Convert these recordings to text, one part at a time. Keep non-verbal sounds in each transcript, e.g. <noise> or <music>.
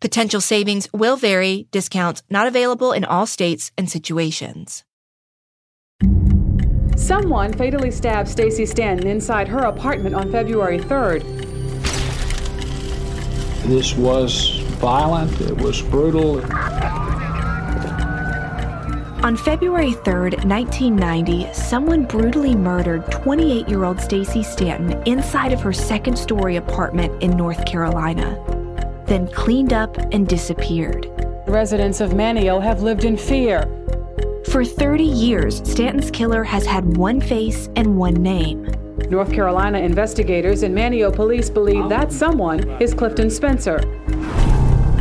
Potential savings will vary, discounts not available in all states and situations. Someone fatally stabbed Stacey Stanton inside her apartment on February 3rd. This was violent, it was brutal. On February 3rd, 1990, someone brutally murdered 28 year old Stacey Stanton inside of her second story apartment in North Carolina, then cleaned up and disappeared. Residents of Manteo have lived in fear. For 30 years, Stanton's killer has had one face and one name. North Carolina investigators and Manteo police believe oh. that someone is Clifton Spencer.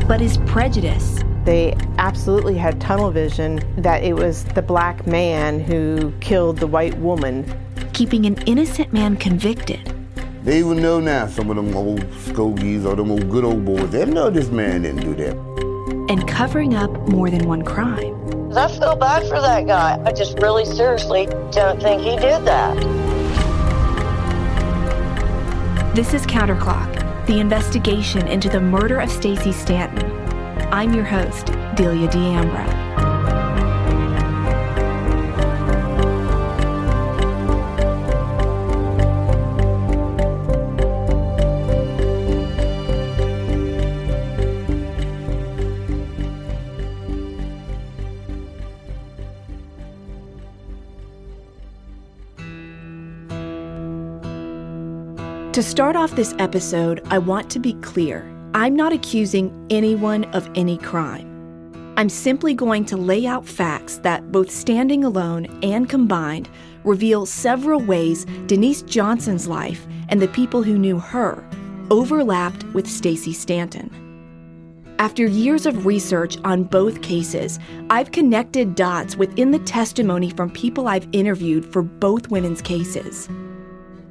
But his prejudice they absolutely had tunnel vision that it was the black man who killed the white woman. Keeping an innocent man convicted. They even know now some of them old scogies or them old good old boys. They know this man didn't do that. And covering up more than one crime. I feel bad for that guy. I just really seriously don't think he did that. This is Counterclock, the investigation into the murder of Stacey Stanton. I'm your host, Delia D'Ambra. To start off this episode, I want to be clear. I'm not accusing anyone of any crime. I'm simply going to lay out facts that, both standing alone and combined, reveal several ways Denise Johnson's life and the people who knew her overlapped with Stacey Stanton. After years of research on both cases, I've connected dots within the testimony from people I've interviewed for both women's cases.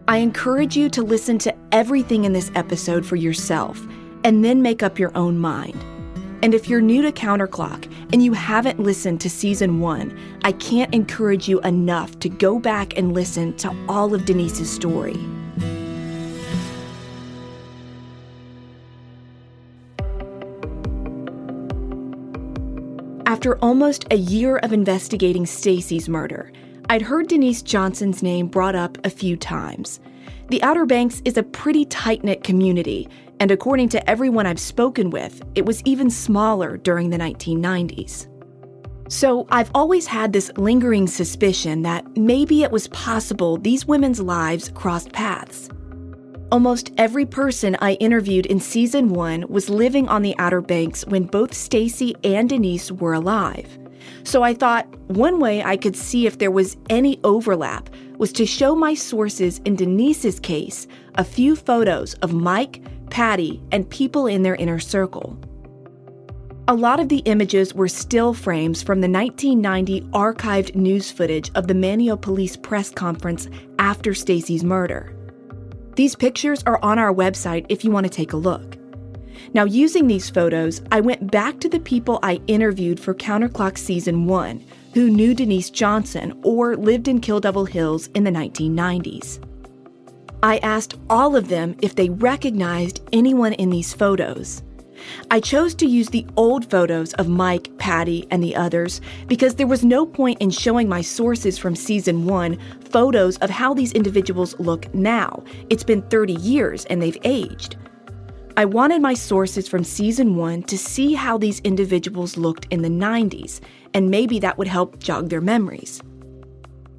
I encourage you to listen to everything in this episode for yourself and then make up your own mind. And if you're new to Counterclock and you haven't listened to season one, I can't encourage you enough to go back and listen to all of Denise's story. After almost a year of investigating Stacey's murder, I'd heard Denise Johnson's name brought up a few times. The Outer Banks is a pretty tight knit community, and according to everyone I've spoken with, it was even smaller during the 1990s. So I've always had this lingering suspicion that maybe it was possible these women's lives crossed paths. Almost every person I interviewed in season 1 was living on the Outer Banks when both Stacey and Denise were alive. So I thought one way I could see if there was any overlap was to show my sources in Denise's case a few photos of Mike, Patty, and people in their inner circle. A lot of the images were still frames from the 1990 archived news footage of the Manteo police press conference after Stacey's murder. These pictures are on our website if you want to take a look. Now, using these photos, I went back to the people I interviewed for Counterclock Season 1 who knew Denise Johnson or lived in Kill Devil Hills in the 1990s. I asked all of them if they recognized anyone in these photos. I chose to use the old photos of Mike, Patty, and the others because there was no point in showing my sources from season one photos of how these individuals look now. It's been 30 years and they've aged. I wanted my sources from season one to see how these individuals looked in the 90s, and maybe that would help jog their memories.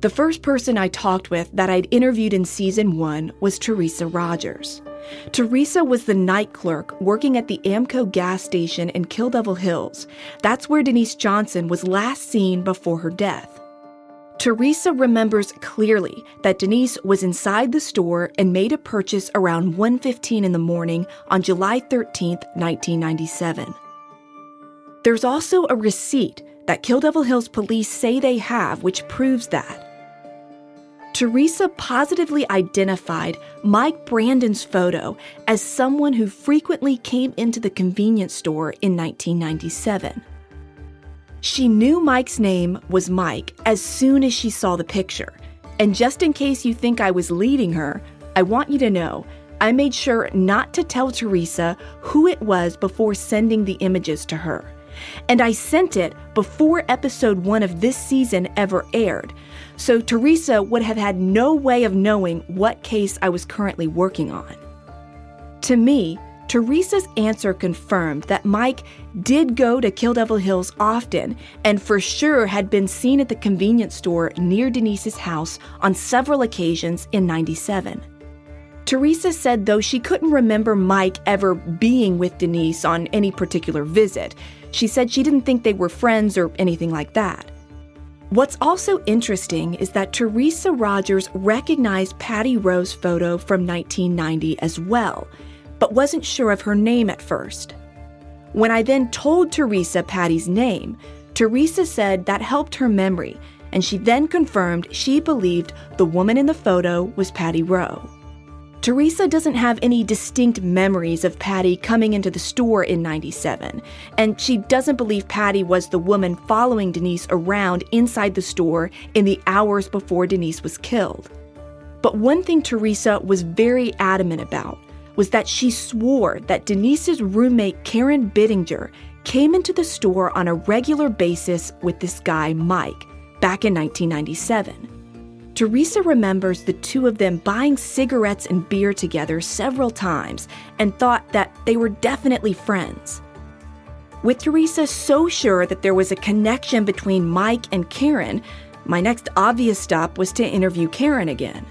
The first person I talked with that I'd interviewed in season one was Teresa Rogers. Teresa was the night clerk working at the Amoco gas station in Kill Devil Hills. That's where Denise Johnson was last seen before her death. Teresa remembers clearly that Denise was inside the store and made a purchase around 1:15 in the morning on July 13, 1997. There's also a receipt that Kill Devil Hills police say they have which proves that. Teresa positively identified Mike Brandon's photo as someone who frequently came into the convenience store in 1997. She knew Mike's name was Mike as soon as she saw the picture. And just in case you think I was leading her, I want you to know I made sure not to tell Teresa who it was before sending the images to her. And I sent it before episode one of this season ever aired, so Teresa would have had no way of knowing what case I was currently working on. To me, Teresa's answer confirmed that Mike did go to Kill Devil Hills often and for sure had been seen at the convenience store near Denise's house on several occasions in 97. Teresa said though she couldn't remember Mike ever being with Denise on any particular visit, she said she didn't think they were friends or anything like that. What's also interesting is that Teresa Rogers recognized Patty Rowe's photo from 1990 as well, but wasn't sure of her name at first. When I then told Teresa Patty's name, Teresa said that helped her memory, and she then confirmed she believed the woman in the photo was Patty Rowe. Teresa doesn't have any distinct memories of Patty coming into the store in 97, and she doesn't believe Patty was the woman following Denise around inside the store in the hours before Denise was killed. But one thing Teresa was very adamant about was that she swore that Denise's roommate Karen Bittinger came into the store on a regular basis with this guy, Mike, back in 1997. Teresa remembers the two of them buying cigarettes and beer together several times and thought that they were definitely friends. With Teresa so sure that there was a connection between Mike and Karen, my next obvious stop was to interview Karen again.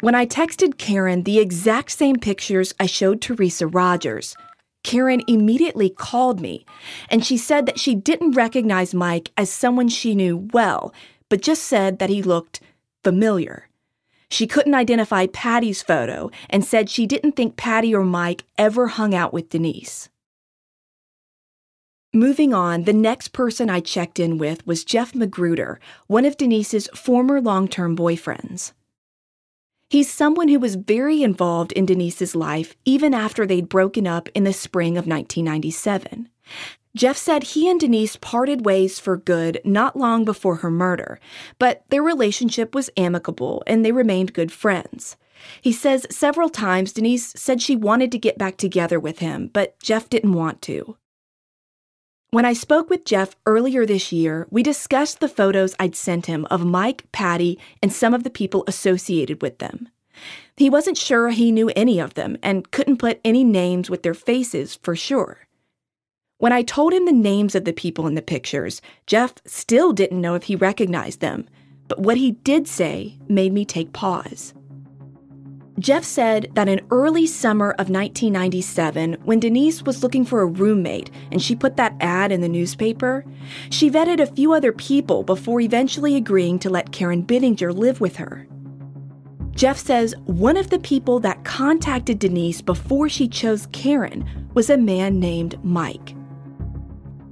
When I texted Karen the exact same pictures I showed Teresa Rogers, Karen immediately called me, and she said that she didn't recognize Mike as someone she knew well, but just said that he looked familiar. She couldn't identify Patty's photo and said she didn't think Patty or Mike ever hung out with Denise. Moving on, the next person I checked in with was Jeff Magruder, one of Denise's former long term boyfriends. He's someone who was very involved in Denise's life even after they'd broken up in the spring of 1997. Jeff said he and Denise parted ways for good not long before her murder, but their relationship was amicable and they remained good friends. He says several times Denise said she wanted to get back together with him, but Jeff didn't want to. When I spoke with Jeff earlier this year, we discussed the photos I'd sent him of Mike, Patty, and some of the people associated with them. He wasn't sure he knew any of them and couldn't put any names with their faces for sure. When I told him the names of the people in the pictures, Jeff still didn't know if he recognized them, but what he did say made me take pause. Jeff said that in early summer of 1997, when Denise was looking for a roommate and she put that ad in the newspaper, she vetted a few other people before eventually agreeing to let Karen Bittinger live with her. Jeff says one of the people that contacted Denise before she chose Karen was a man named Mike.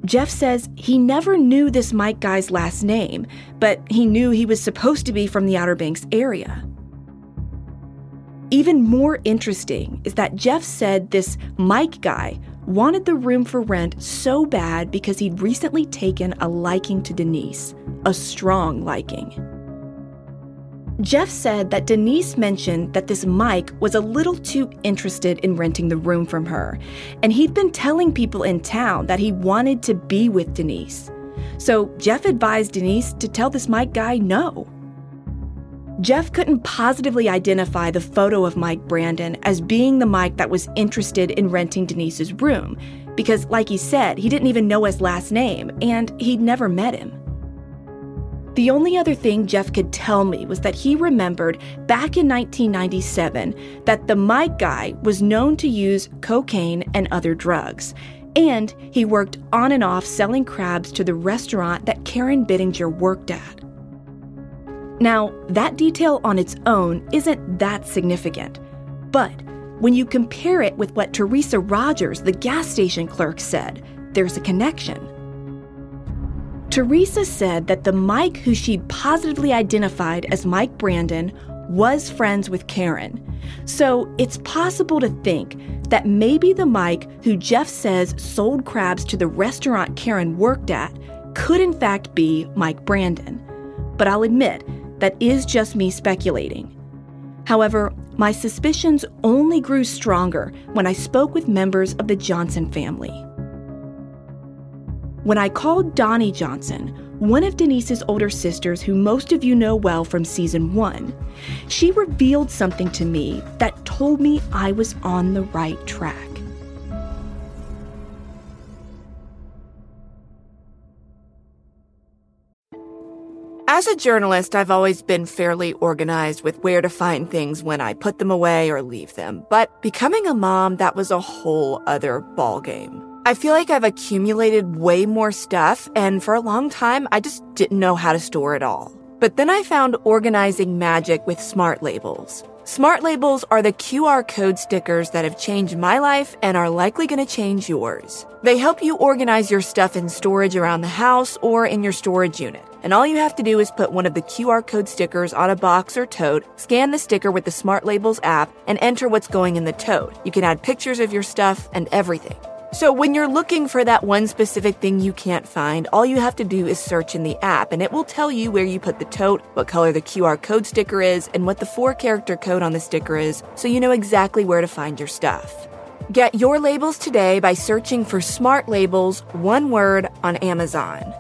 Jeff says he never knew this Mike guy's last name, but he knew he was supposed to be from the Outer Banks area. Even more interesting is that Jeff said this Mike guy wanted the room for rent so bad because he'd recently taken a liking to Denise, a strong liking. Jeff said that Denise mentioned that this Mike was a little too interested in renting the room from her, and he'd been telling people in town that he wanted to be with Denise. So Jeff advised Denise to tell this Mike guy no. Jeff couldn't positively identify the photo of Mike Brandon as being the Mike that was interested in renting Denise's room, because, like he said, he didn't even know his last name and he'd never met him. The only other thing Jeff could tell me was that he remembered back in 1997 that the Mike guy was known to use cocaine and other drugs. And he worked on and off selling crabs to the restaurant that Karen Bittinger worked at. Now, that detail on its own isn't that significant. But when you compare it with what Teresa Rogers, the gas station clerk, said, there's a connection. Teresa said that the Mike who she positively identified as Mike Brandon was friends with Karen. So it's possible to think that maybe the Mike who Jeff says sold crabs to the restaurant Karen worked at could in fact be Mike Brandon. But I'll admit, that is just me speculating. However, my suspicions only grew stronger when I spoke with members of the Johnson family. When I called Donnie Johnson, one of Denise's older sisters, who most of you know well from season one, she revealed something to me that told me I was on the right track. As a journalist, I've always been fairly organized with where to find things when I put them away or leave them. But becoming a mom, that was a whole other ballgame. I feel like I've accumulated way more stuff, and for a long time, I just didn't know how to store it all. But then I found organizing magic with smart labels. Smart labels are the QR code stickers that have changed my life and are likely going to change yours. They help you organize your stuff in storage around the house or in your storage unit. And all you have to do is put one of the QR code stickers on a box or tote, scan the sticker with the Smart Labels app, and enter what's going in the tote. You can add pictures of your stuff and everything. So, when you're looking for that one specific thing you can't find, all you have to do is search in the app, and it will tell you where you put the tote, what color the QR code sticker is, and what the four character code on the sticker is, so you know exactly where to find your stuff. Get your labels today by searching for Smart Labels, one word, on Amazon.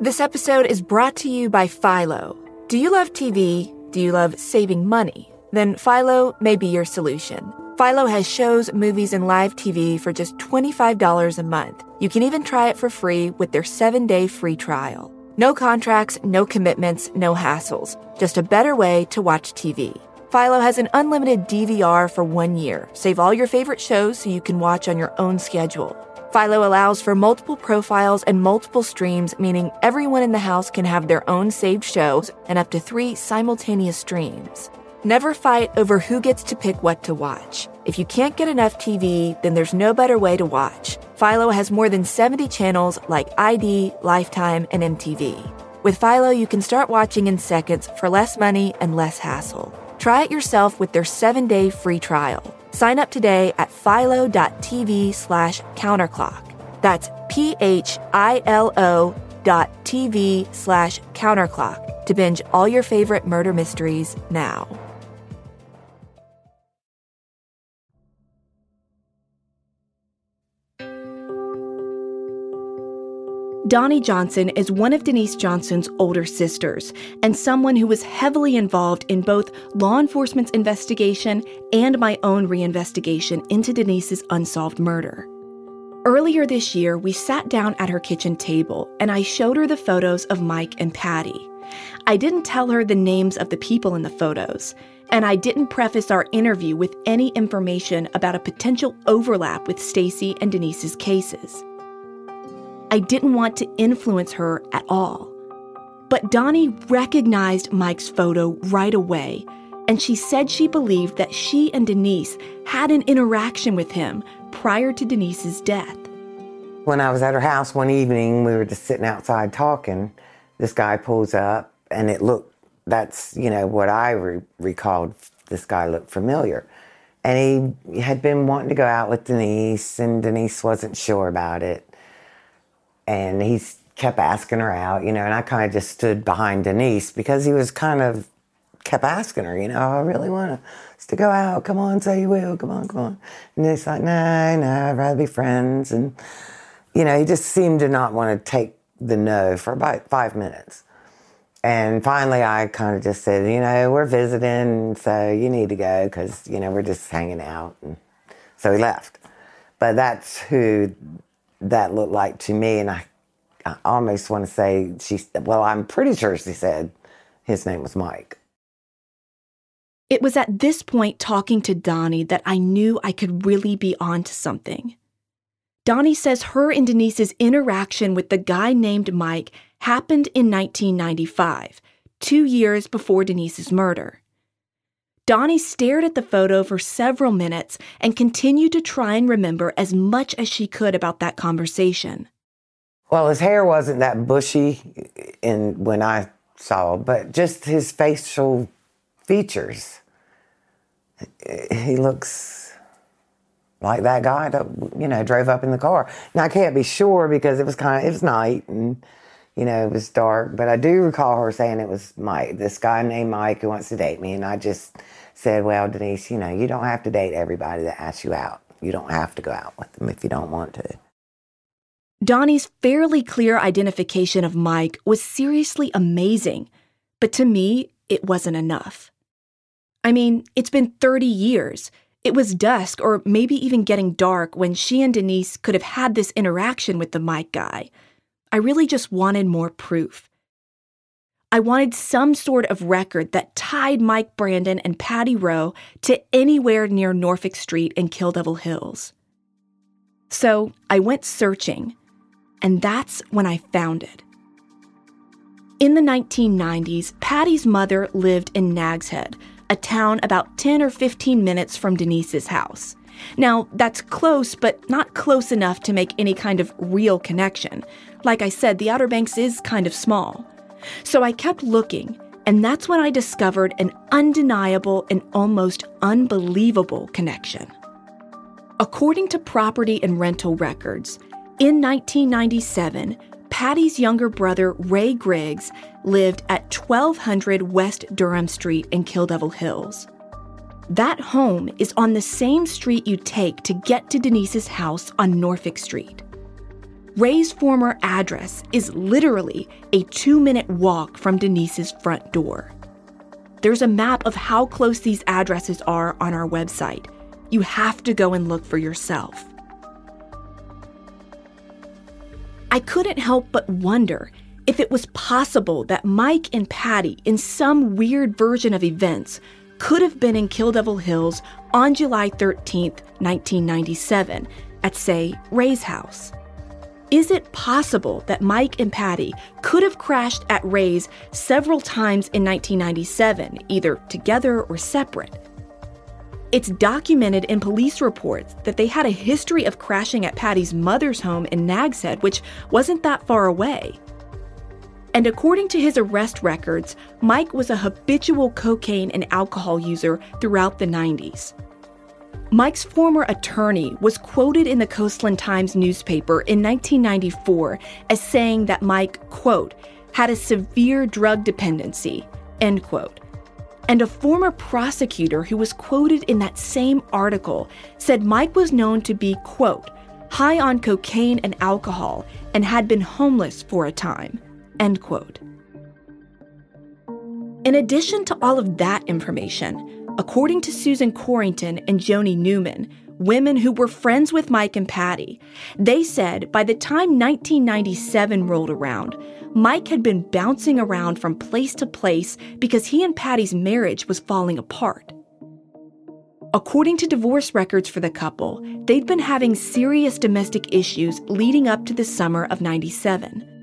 This episode is brought to you by Philo. Do you love TV? Do you love saving money? Then Philo may be your solution. Philo has shows, movies, and live TV for just $25 a month. You can even try it for free with their seven day free trial. No contracts, no commitments, no hassles. Just a better way to watch TV. Philo has an unlimited DVR for one year. Save all your favorite shows so you can watch on your own schedule. Philo allows for multiple profiles and multiple streams, meaning everyone in the house can have their own saved shows and up to three simultaneous streams. Never fight over who gets to pick what to watch. If you can't get enough TV, then there's no better way to watch. Philo has more than 70 channels like ID, Lifetime, and MTV. With Philo, you can start watching in seconds for less money and less hassle. Try it yourself with their 7-day free trial. Sign up today at philo.tv slash counterclock. That's P-H-I-L-O dot TV slash counterclock to binge all your favorite murder mysteries now. Donnie Johnson is one of Denise Johnson's older sisters and someone who was heavily involved in both law enforcement's investigation and my own reinvestigation into Denise's unsolved murder. Earlier this year, we sat down at her kitchen table and I showed her the photos of Mike and Patty. I didn't tell her the names of the people in the photos, and I didn't preface our interview with any information about a potential overlap with Stacey and Denise's cases. I didn't want to influence her at all. But Donnie recognized Mike's photo right away, and she said she believed that she and Denise had an interaction with him prior to Denise's death. When I was at her house one evening, we were just sitting outside talking. This guy pulls up, and it looked, that's, you know, what I re- recalled. This guy looked familiar. And he had been wanting to go out with Denise, and Denise wasn't sure about it and he kept asking her out, you know, and I kind of just stood behind Denise because he was kind of kept asking her, you know, I really want to go out. Come on, say you will. Come on, come on. And he's like, no, no, I'd rather be friends. And, you know, he just seemed to not want to take the no for about five minutes. And finally, I kind of just said, you know, we're visiting, so you need to go because, you know, we're just hanging out. And so he left. But that's who that looked like to me. And I, I almost want to say she, well, I'm pretty sure she said his name was Mike. It was at this point, talking to Donnie, that I knew I could really be onto something. Donnie says her and Denise's interaction with the guy named Mike happened in 1995, two years before Denise's murder. Donnie stared at the photo for several minutes and continued to try and remember as much as she could about that conversation. Well, his hair wasn't that bushy in when I saw, but just his facial features. He looks like that guy that you know drove up in the car. Now I can't be sure because it was kind of it was night and you know it was dark, but I do recall her saying it was Mike, this guy named Mike who wants to date me, and I just said, "Well, Denise, you know you don't have to date everybody that asks you out. You don't have to go out with them if you don't want to." Donnie's fairly clear identification of Mike was seriously amazing, but to me, it wasn't enough. I mean, it's been 30 years. It was dusk or maybe even getting dark when she and Denise could have had this interaction with the Mike guy. I really just wanted more proof. I wanted some sort of record that tied Mike Brandon and Patty Rowe to anywhere near Norfolk Street in Kill Devil Hills. So I went searching, and that's when I found it. In the 1990s, Patty's mother lived in Nags Head, a town about 10 or 15 minutes from Denise's house. Now, that's close, but not close enough to make any kind of real connection. Like I said, the Outer Banks is kind of small. So I kept looking, and that's when I discovered an undeniable and almost unbelievable connection. According to property and rental records, in 1997, Patty's younger brother, Ray Griggs, lived at 1200 West Durham Street in Kill Hills. That home is on the same street you take to get to Denise's house on Norfolk Street. Ray's former address is literally a two minute walk from Denise's front door. There's a map of how close these addresses are on our website. You have to go and look for yourself. I couldn't help but wonder if it was possible that Mike and Patty, in some weird version of events, could have been in Kill Devil Hills on July 13th, 1997, at, say, Ray's house. Is it possible that Mike and Patty could have crashed at Ray's several times in 1997, either together or separate? It's documented in police reports that they had a history of crashing at Patty's mother's home in Nags Head, which wasn't that far away. And according to his arrest records, Mike was a habitual cocaine and alcohol user throughout the 90s. Mike's former attorney was quoted in the Coastland Times newspaper in 1994 as saying that Mike, quote, had a severe drug dependency, end quote. And a former prosecutor who was quoted in that same article said Mike was known to be, quote, high on cocaine and alcohol and had been homeless for a time, end quote. In addition to all of that information, according to Susan Corrington and Joni Newman, women who were friends with Mike and Patty, they said by the time 1997 rolled around, Mike had been bouncing around from place to place because he and Patty's marriage was falling apart. According to divorce records for the couple, they'd been having serious domestic issues leading up to the summer of 97.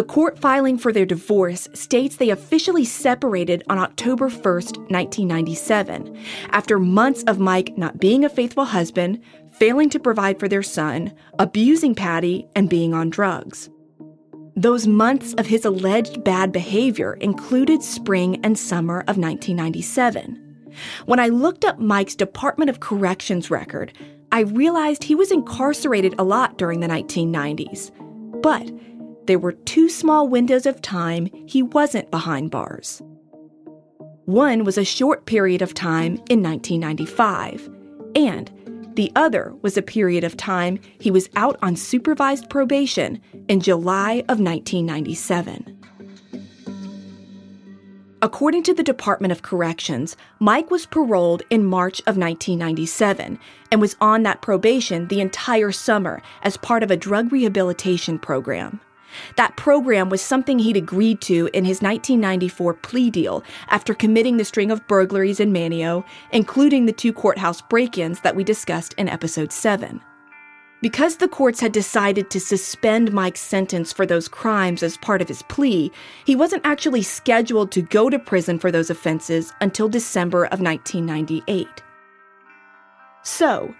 The court filing for their divorce states they officially separated on October 1st, 1997, after months of Mike not being a faithful husband, failing to provide for their son, abusing Patty, and being on drugs. Those months of his alleged bad behavior included spring and summer of 1997. When I looked up Mike's Department of Corrections record, I realized he was incarcerated a lot during the 1990s. But there were two small windows of time he wasn't behind bars. One was a short period of time in 1995, and the other was a period of time he was out on supervised probation in July of 1997. According to the Department of Corrections, Mike was paroled in March of 1997 and was on that probation the entire summer as part of a drug rehabilitation program. That program was something he'd agreed to in his 1994 plea deal after committing the string of burglaries in Manteo, including the two courthouse break ins that we discussed in episode 7. Because the courts had decided to suspend Mike's sentence for those crimes as part of his plea, he wasn't actually scheduled to go to prison for those offenses until December of 1998. So,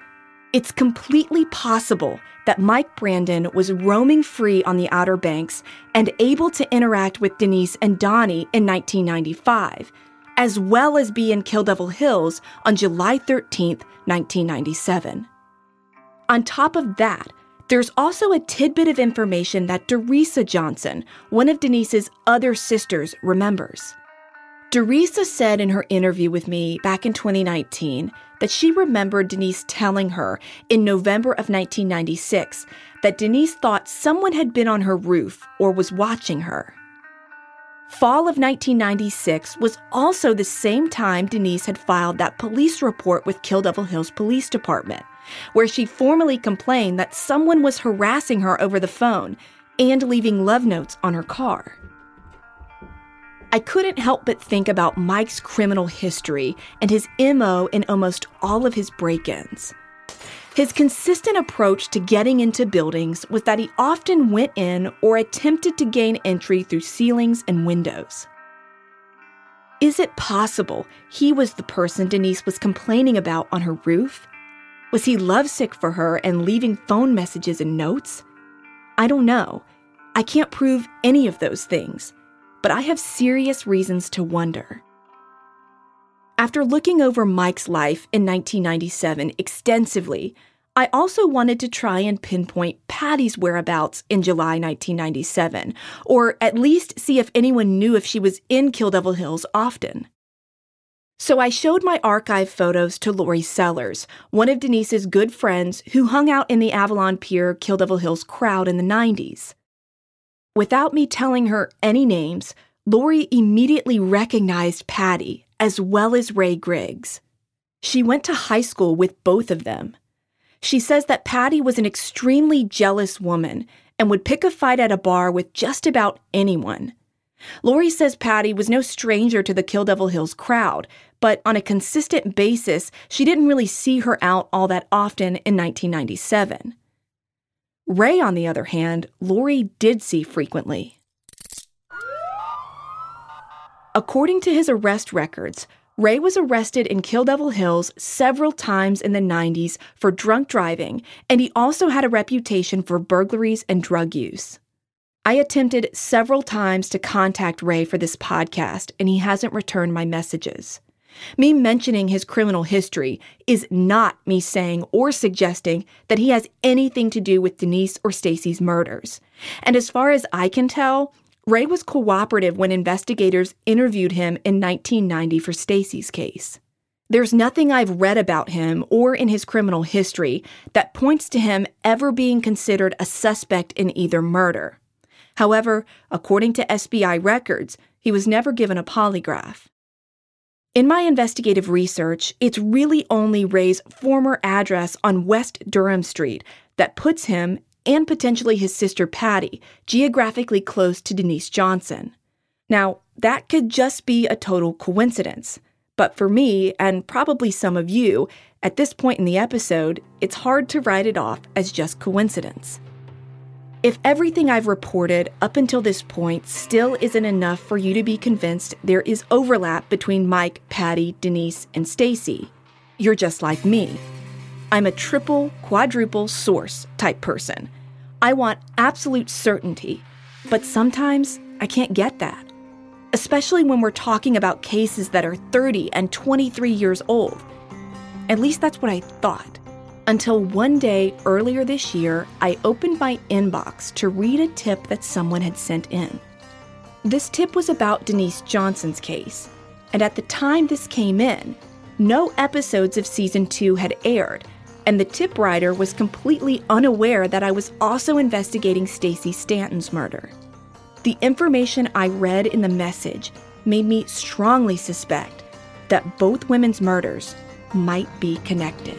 it's completely possible that Mike Brandon was roaming free on the Outer Banks and able to interact with Denise and Donnie in 1995, as well as be in Kill Devil Hills on July 13, 1997. On top of that, there's also a tidbit of information that Deresa Johnson, one of Denise's other sisters, remembers. Deresa said in her interview with me back in 2019 that she remembered Denise telling her in November of 1996 that Denise thought someone had been on her roof or was watching her. Fall of 1996 was also the same time Denise had filed that police report with Kill Devil Hills Police Department where she formally complained that someone was harassing her over the phone and leaving love notes on her car. I couldn't help but think about Mike's criminal history and his MO in almost all of his break ins. His consistent approach to getting into buildings was that he often went in or attempted to gain entry through ceilings and windows. Is it possible he was the person Denise was complaining about on her roof? Was he lovesick for her and leaving phone messages and notes? I don't know. I can't prove any of those things, but I have serious reasons to wonder. After looking over Mike's life in 1997 extensively, I also wanted to try and pinpoint Patty's whereabouts in July 1997, or at least see if anyone knew if she was in Kill Devil Hills often. So I showed my archive photos to Lori Sellers, one of Denise's good friends who hung out in the Avalon Pier Kill Devil Hills crowd in the 90s. Without me telling her any names, Lori immediately recognized Patty as well as Ray Griggs. She went to high school with both of them. She says that Patty was an extremely jealous woman and would pick a fight at a bar with just about anyone. Lori says Patty was no stranger to the Kill Devil Hills crowd, but on a consistent basis, she didn't really see her out all that often in 1997. Ray, on the other hand, Lori did see frequently. According to his arrest records, Ray was arrested in Kill Devil Hills several times in the 90s for drunk driving, and he also had a reputation for burglaries and drug use. I attempted several times to contact Ray for this podcast, and he hasn't returned my messages. Me mentioning his criminal history is not me saying or suggesting that he has anything to do with Denise or Stacey's murders. And as far as I can tell, Ray was cooperative when investigators interviewed him in 1990 for Stacey's case. There's nothing I've read about him or in his criminal history that points to him ever being considered a suspect in either murder. However, according to SBI records, he was never given a polygraph. In my investigative research, it's really only Ray's former address on West Durham Street that puts him, and potentially his sister Patty, geographically close to Denise Johnson. Now, that could just be a total coincidence. But for me, and probably some of you, at this point in the episode, it's hard to write it off as just coincidence. If everything I've reported up until this point still isn't enough for you to be convinced there is overlap between Mike, Patty, Denise, and Stacey, you're just like me. I'm a triple, quadruple source type person. I want absolute certainty, but sometimes I can't get that. Especially when we're talking about cases that are 30 and 23 years old. At least that's what I thought. Until one day earlier this year, I opened my inbox to read a tip that someone had sent in. This tip was about Denise Johnson's case, and at the time this came in, no episodes of season two had aired, and the tip writer was completely unaware that I was also investigating Stacey Stanton's murder. The information I read in the message made me strongly suspect that both women's murders might be connected.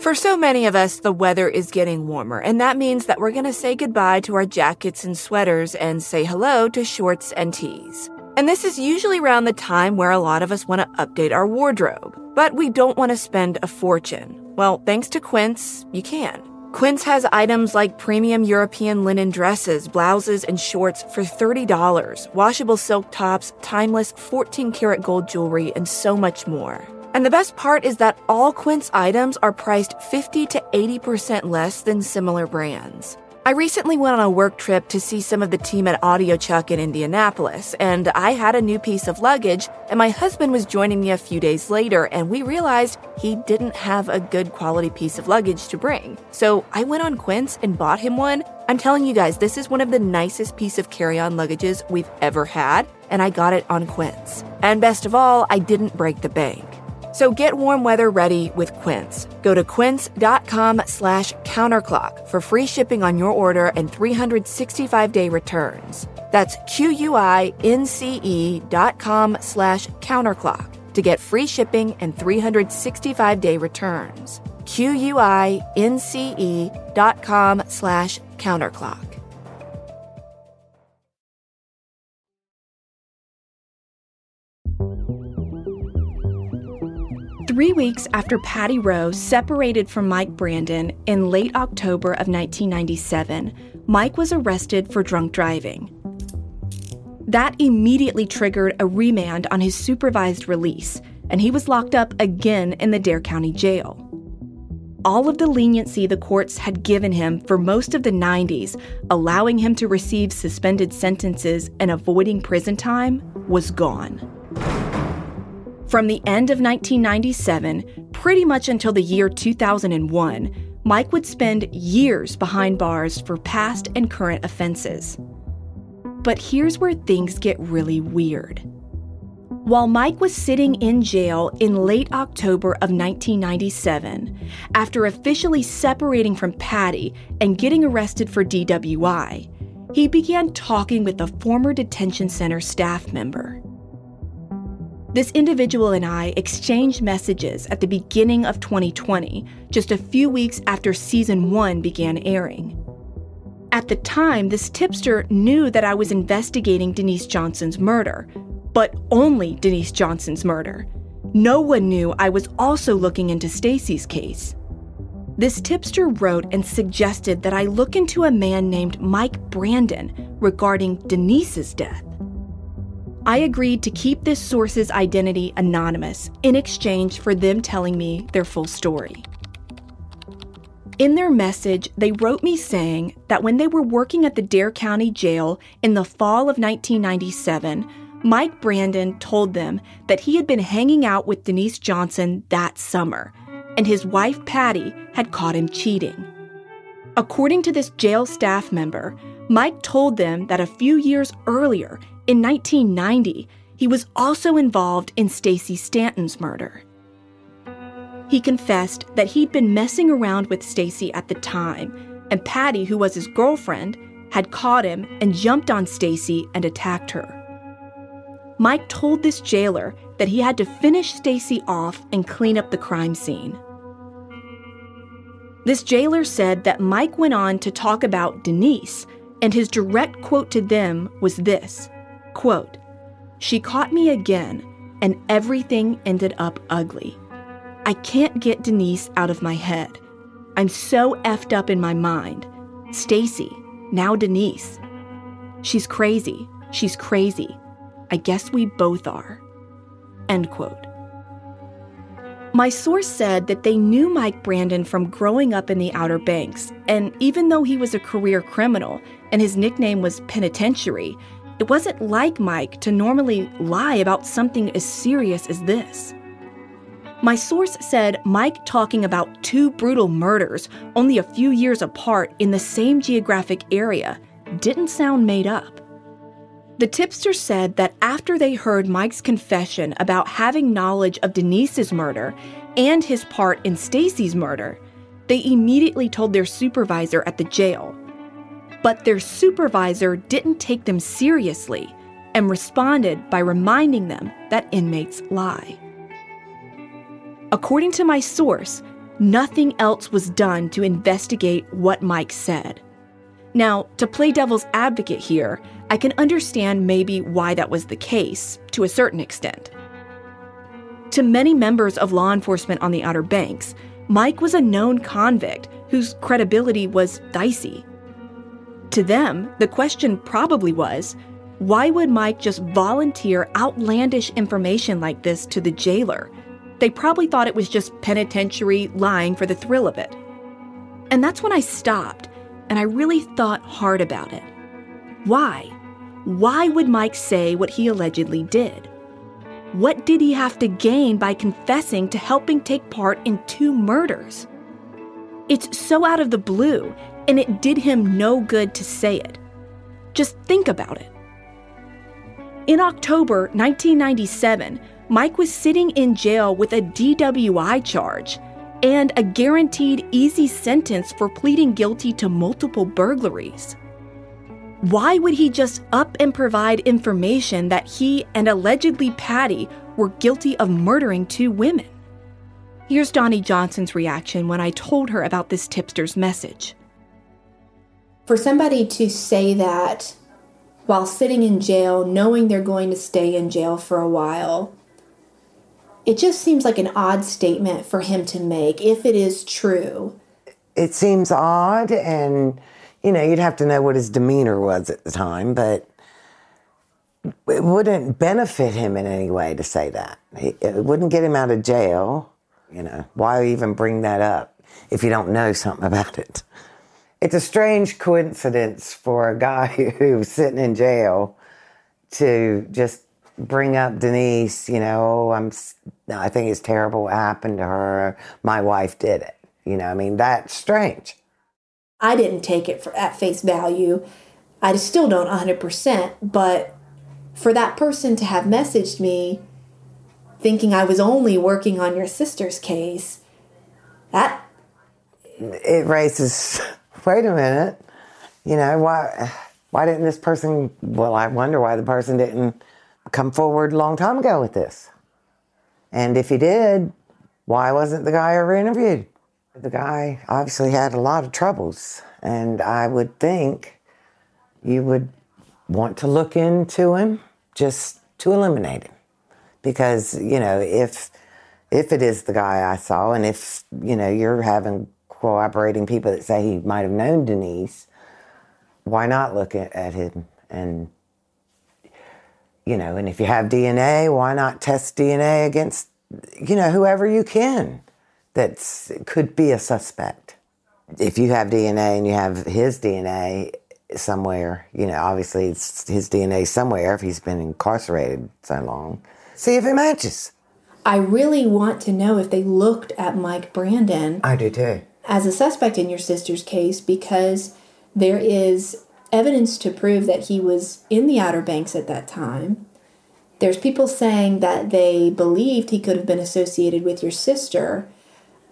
For so many of us, the weather is getting warmer, and that means that we're going to say goodbye to our jackets and sweaters and say hello to shorts and tees. And this is usually around the time where a lot of us want to update our wardrobe, but we don't want to spend a fortune. Well, thanks to Quince, you can. Quince has items like premium European linen dresses, blouses, and shorts for $30, washable silk tops, timeless 14 karat gold jewelry, and so much more. And the best part is that all Quince items are priced 50 to 80% less than similar brands. I recently went on a work trip to see some of the team at AudioChuck in Indianapolis, and I had a new piece of luggage, and my husband was joining me a few days later, and we realized he didn't have a good quality piece of luggage to bring. So I went on Quince and bought him one. I'm telling you guys, this is one of the nicest piece of carry-on luggages we've ever had, and I got it on Quince. And best of all, I didn't break the bank. So get warm weather ready with Quince. Go to quince.com slash counterclock for free shipping on your order and 365-day returns. That's Q-U-I-N-C-E dot com slash counterclock to get free shipping and 365-day returns. Q-U-I-N-C-E dot com slash counterclock. Three weeks after Patty Rowe separated from Mike Brandon in late October of 1997, Mike was arrested for drunk driving. That immediately triggered a remand on his supervised release, and he was locked up again in the Dare County Jail. All of the leniency the courts had given him for most of the 90s, allowing him to receive suspended sentences and avoiding prison time, was gone. From the end of 1997, pretty much until the year 2001, Mike would spend years behind bars for past and current offenses. But here's where things get really weird. While Mike was sitting in jail in late October of 1997, after officially separating from Patty and getting arrested for DWI, he began talking with a former detention center staff member. This individual and I exchanged messages at the beginning of 2020, just a few weeks after season one began airing. At the time, this tipster knew that I was investigating Denise Johnson's murder, but only Denise Johnson's murder. No one knew I was also looking into Stacey's case. This tipster wrote and suggested that I look into a man named Mike Brandon regarding Denise's death. I agreed to keep this source's identity anonymous in exchange for them telling me their full story. In their message, they wrote me saying that when they were working at the Dare County Jail in the fall of 1997, Mike Brandon told them that he had been hanging out with Denise Johnson that summer, and his wife Patty had caught him cheating. According to this jail staff member, Mike told them that a few years earlier, in 1990, he was also involved in Stacey Stanton's murder. He confessed that he'd been messing around with Stacey at the time, and Patty, who was his girlfriend, had caught him and jumped on Stacey and attacked her. Mike told this jailer that he had to finish Stacey off and clean up the crime scene. This jailer said that Mike went on to talk about Denise, and his direct quote to them was this Quote, She caught me again, and everything ended up ugly. I can't get Denise out of my head. I'm so effed up in my mind. Stacey, now Denise. She's crazy. She's crazy. I guess we both are. End quote. My source said that they knew Mike Brandon from growing up in the Outer Banks, and even though he was a career criminal and his nickname was Penitentiary, it wasn't like Mike to normally lie about something as serious as this. My source said Mike talking about two brutal murders only a few years apart in the same geographic area didn't sound made up. The tipster said that after they heard Mike's confession about having knowledge of Denise's murder and his part in Stacey's murder, they immediately told their supervisor at the jail. But their supervisor didn't take them seriously and responded by reminding them that inmates lie. According to my source, nothing else was done to investigate what Mike said. Now, to play devil's advocate here, I can understand maybe why that was the case, to a certain extent. To many members of law enforcement on the Outer Banks, Mike was a known convict whose credibility was dicey. To them, the question probably was why would Mike just volunteer outlandish information like this to the jailer? They probably thought it was just penitentiary lying for the thrill of it. And that's when I stopped and I really thought hard about it. Why? Why would Mike say what he allegedly did? What did he have to gain by confessing to helping take part in two murders? It's so out of the blue, and it did him no good to say it. Just think about it. In October 1997, Mike was sitting in jail with a DWI charge and a guaranteed easy sentence for pleading guilty to multiple burglaries. Why would he just up and provide information that he and allegedly Patty were guilty of murdering two women? Here's Donnie Johnson's reaction when I told her about this tipster's message. For somebody to say that while sitting in jail, knowing they're going to stay in jail for a while, it just seems like an odd statement for him to make if it is true. It seems odd, and you know, you'd have to know what his demeanor was at the time, but it wouldn't benefit him in any way to say that. It wouldn't get him out of jail. You know, why even bring that up if you don't know something <laughs> about it? It's a strange coincidence for a guy <laughs> who's sitting in jail to just bring up Denise, you know, oh, I'm, I think it's terrible what happened to her. My wife did it. You know, I mean, that's strange. I didn't take it for, at face value. I still don't 100%, but for that person to have messaged me thinking I was only working on your sister's case, that. It raises, wait a minute, you know, why, why didn't this person, well, I wonder why the person didn't come forward a long time ago with this. And if he did, why wasn't the guy ever interviewed? The guy obviously had a lot of troubles, and I would think you would want to look into him just to eliminate him. Because, you know, if if it is the guy I saw, and if, you know, you're having cooperating people that say he might have known Denise, why not look at, at him and you know, and if you have DNA, why not test DNA against, you know, whoever you can that could be a suspect? If you have DNA and you have his DNA somewhere, you know, obviously it's his DNA somewhere if he's been incarcerated so long. See if it matches. I really want to know if they looked at Mike Brandon. I do too. As a suspect in your sister's case because there is evidence to prove that he was in the Outer Banks at that time. There's people saying that they believed he could have been associated with your sister.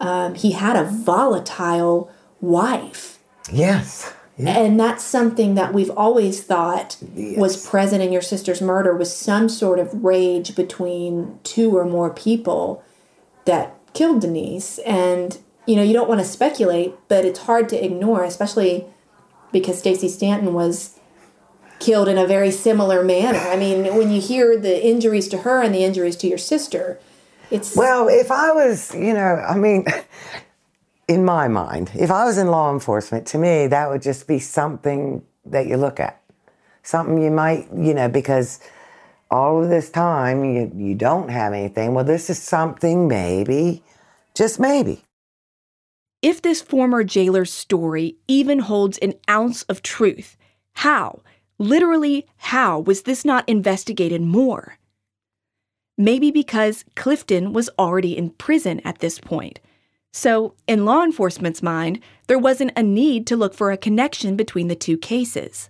Um, he had a volatile wife. Yes. Yeah. And that's something that we've always thought yes. was present in your sister's murder was some sort of rage between two or more people that killed Denise. And, you know, you don't want to speculate, but it's hard to ignore, especially because Stacey Stanton was killed in a very similar manner. I mean, when you hear the injuries to her and the injuries to your sister, it's Well, if I was, you know, I mean, <laughs> in my mind, if I was in law enforcement, to me that would just be something that you look at. Something you might, you know, because all of this time you you don't have anything. Well, this is something maybe Just maybe. If this former jailer's story even holds an ounce of truth, how, literally, how was this not investigated more? Maybe because Clifton was already in prison at this point. So, in law enforcement's mind, there wasn't a need to look for a connection between the two cases.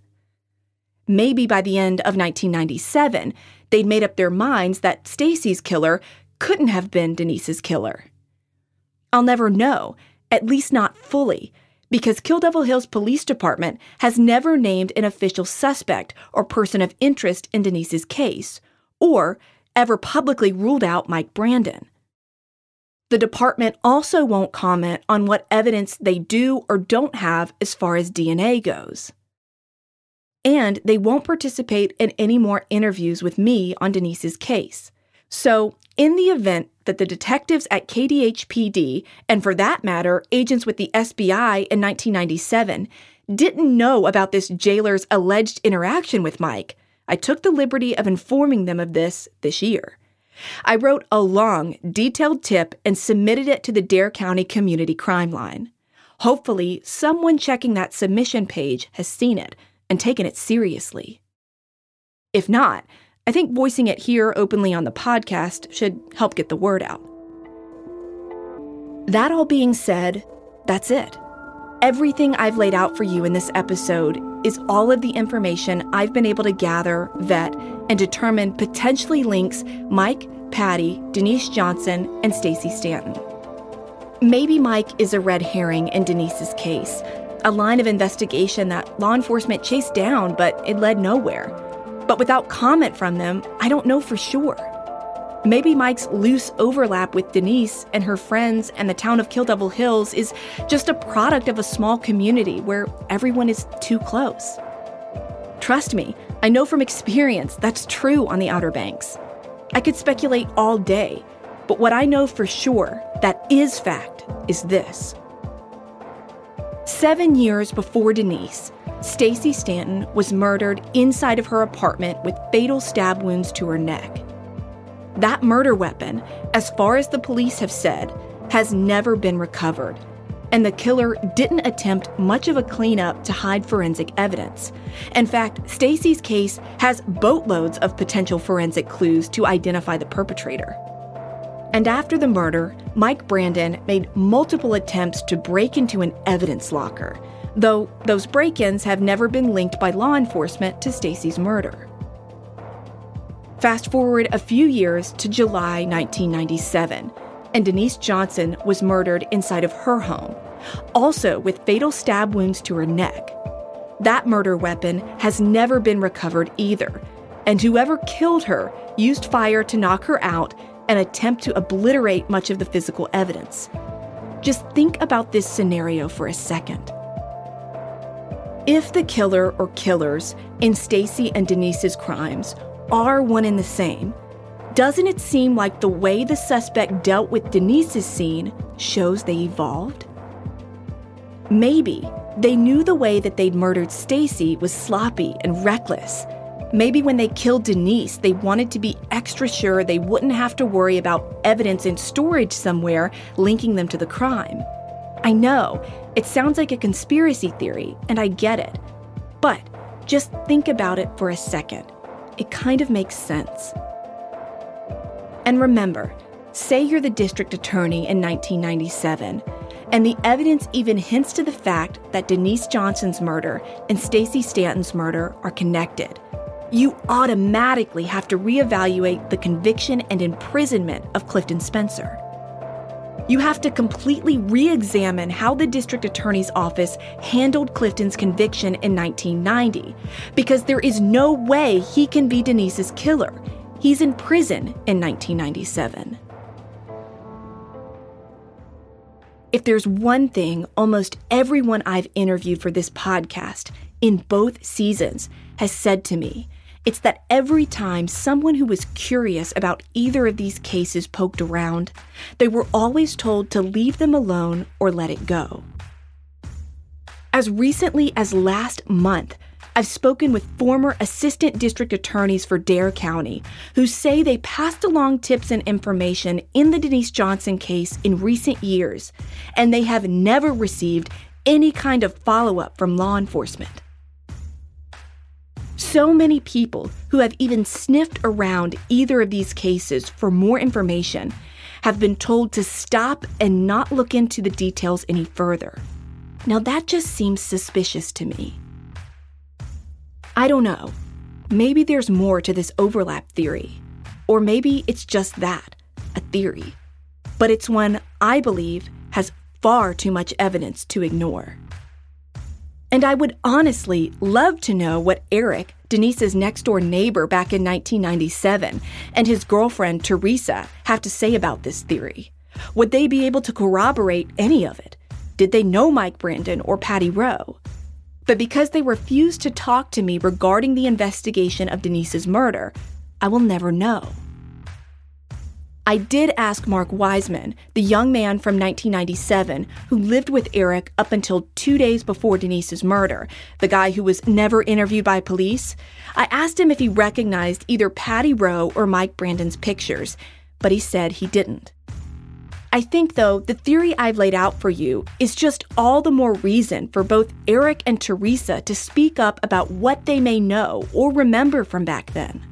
Maybe by the end of 1997, they'd made up their minds that Stacey's killer couldn't have been Denise's killer. I'll never know, at least not fully, because Kill Devil Hills Police Department has never named an official suspect or person of interest in Denise's case, or ever publicly ruled out Mike Brandon. The department also won't comment on what evidence they do or don't have as far as DNA goes. And they won't participate in any more interviews with me on Denise's case. So, in the event that the detectives at KDHPD, and for that matter, agents with the SBI in 1997, didn't know about this jailer's alleged interaction with Mike, I took the liberty of informing them of this this year. I wrote a long, detailed tip and submitted it to the Dare County Community Crime Line. Hopefully, someone checking that submission page has seen it and taken it seriously. If not, I think voicing it here openly on the podcast should help get the word out. That all being said, that's it. Everything I've laid out for you in this episode is all of the information I've been able to gather, vet, and determine potentially links Mike, Patty, Denise Johnson, and Stacey Stanton. Maybe Mike is a red herring in Denise's case, a line of investigation that law enforcement chased down, but it led nowhere. But without comment from them, I don't know for sure. Maybe Mike's loose overlap with Denise and her friends and the town of Kill Devil Hills is just a product of a small community where everyone is too close. Trust me, I know from experience that's true on the Outer Banks. I could speculate all day, but what I know for sure that is fact is this. Seven years before Denise, Stacey Stanton was murdered inside of her apartment with fatal stab wounds to her neck. That murder weapon, as far as the police have said, has never been recovered. And the killer didn't attempt much of a cleanup to hide forensic evidence. In fact, Stacey's case has boatloads of potential forensic clues to identify the perpetrator. And after the murder, Mike Brandon made multiple attempts to break into an evidence locker, though those break ins have never been linked by law enforcement to Stacey's murder. Fast forward a few years to July 1997, and Denise Johnson was murdered inside of her home, also with fatal stab wounds to her neck. That murder weapon has never been recovered either, and whoever killed her used fire to knock her out and attempt to obliterate much of the physical evidence. Just think about this scenario for a second. If the killer or killers in Stacey and Denise's crimes are one and the same, doesn't it seem like the way the suspect dealt with Denise's scene shows they evolved? Maybe they knew the way that they'd murdered Stacey was sloppy and reckless. Maybe when they killed Denise, they wanted to be extra sure they wouldn't have to worry about evidence in storage somewhere linking them to the crime. I know, it sounds like a conspiracy theory, and I get it. But just think about it for a second it kind of makes sense. And remember, say you're the district attorney in 1997, and the evidence even hints to the fact that Denise Johnson's murder and Stacey Stanton's murder are connected. You automatically have to reevaluate the conviction and imprisonment of Clifton Spencer. You have to completely re examine how the district attorney's office handled Clifton's conviction in 1990, because there is no way he can be Denise's killer. He's in prison in 1997. If there's one thing almost everyone I've interviewed for this podcast in both seasons has said to me, it's that every time someone who was curious about either of these cases poked around, they were always told to leave them alone or let it go. As recently as last month, I've spoken with former assistant district attorneys for Dare County who say they passed along tips and information in the Denise Johnson case in recent years, and they have never received any kind of follow up from law enforcement. So many people who have even sniffed around either of these cases for more information have been told to stop and not look into the details any further. Now, that just seems suspicious to me. I don't know. Maybe there's more to this overlap theory. Or maybe it's just that a theory. But it's one I believe has far too much evidence to ignore. And I would honestly love to know what Eric, Denise's next door neighbor back in 1997, and his girlfriend Teresa have to say about this theory. Would they be able to corroborate any of it? Did they know Mike Brandon or Patty Rowe? But because they refused to talk to me regarding the investigation of Denise's murder, I will never know. I did ask Mark Wiseman, the young man from 1997 who lived with Eric up until two days before Denise's murder, the guy who was never interviewed by police. I asked him if he recognized either Patty Rowe or Mike Brandon's pictures, but he said he didn't. I think, though, the theory I've laid out for you is just all the more reason for both Eric and Teresa to speak up about what they may know or remember from back then.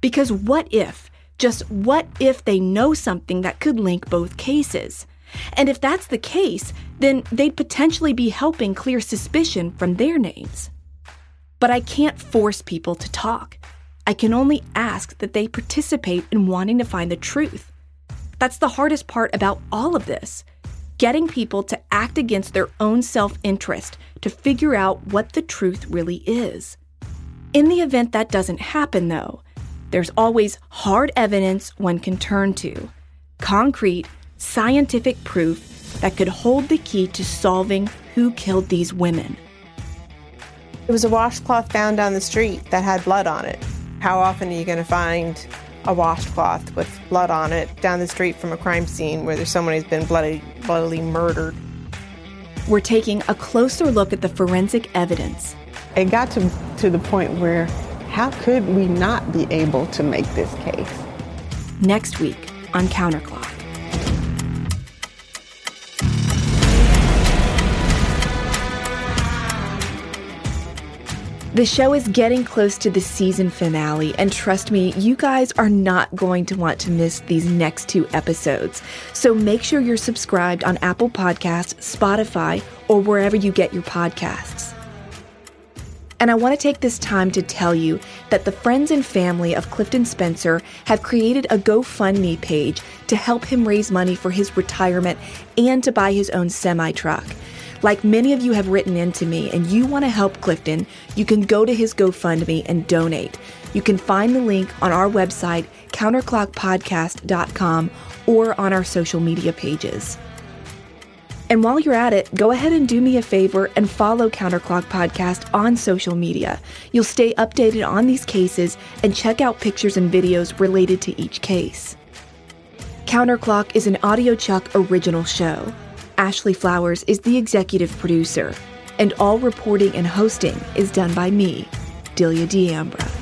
Because what if, just what if they know something that could link both cases? And if that's the case, then they'd potentially be helping clear suspicion from their names. But I can't force people to talk. I can only ask that they participate in wanting to find the truth. That's the hardest part about all of this getting people to act against their own self interest to figure out what the truth really is. In the event that doesn't happen, though, there's always hard evidence one can turn to concrete, scientific proof that could hold the key to solving who killed these women. It was a washcloth found down the street that had blood on it. How often are you going to find a washcloth with blood on it down the street from a crime scene where there's someone who's been bloody, bloodily murdered. We're taking a closer look at the forensic evidence. It got to, to the point where how could we not be able to make this case? Next week on Counterclock. The show is getting close to the season finale, and trust me, you guys are not going to want to miss these next two episodes. So make sure you're subscribed on Apple Podcasts, Spotify, or wherever you get your podcasts. And I want to take this time to tell you that the friends and family of Clifton Spencer have created a GoFundMe page to help him raise money for his retirement and to buy his own semi truck. Like many of you have written into me and you want to help Clifton, you can go to his GoFundMe and donate. You can find the link on our website, counterclockpodcast.com, or on our social media pages. And while you're at it, go ahead and do me a favor and follow Counterclock Podcast on social media. You'll stay updated on these cases and check out pictures and videos related to each case. Counterclock is an audiochuck original show. Ashley Flowers is the executive producer, and all reporting and hosting is done by me, Delia D'Ambra.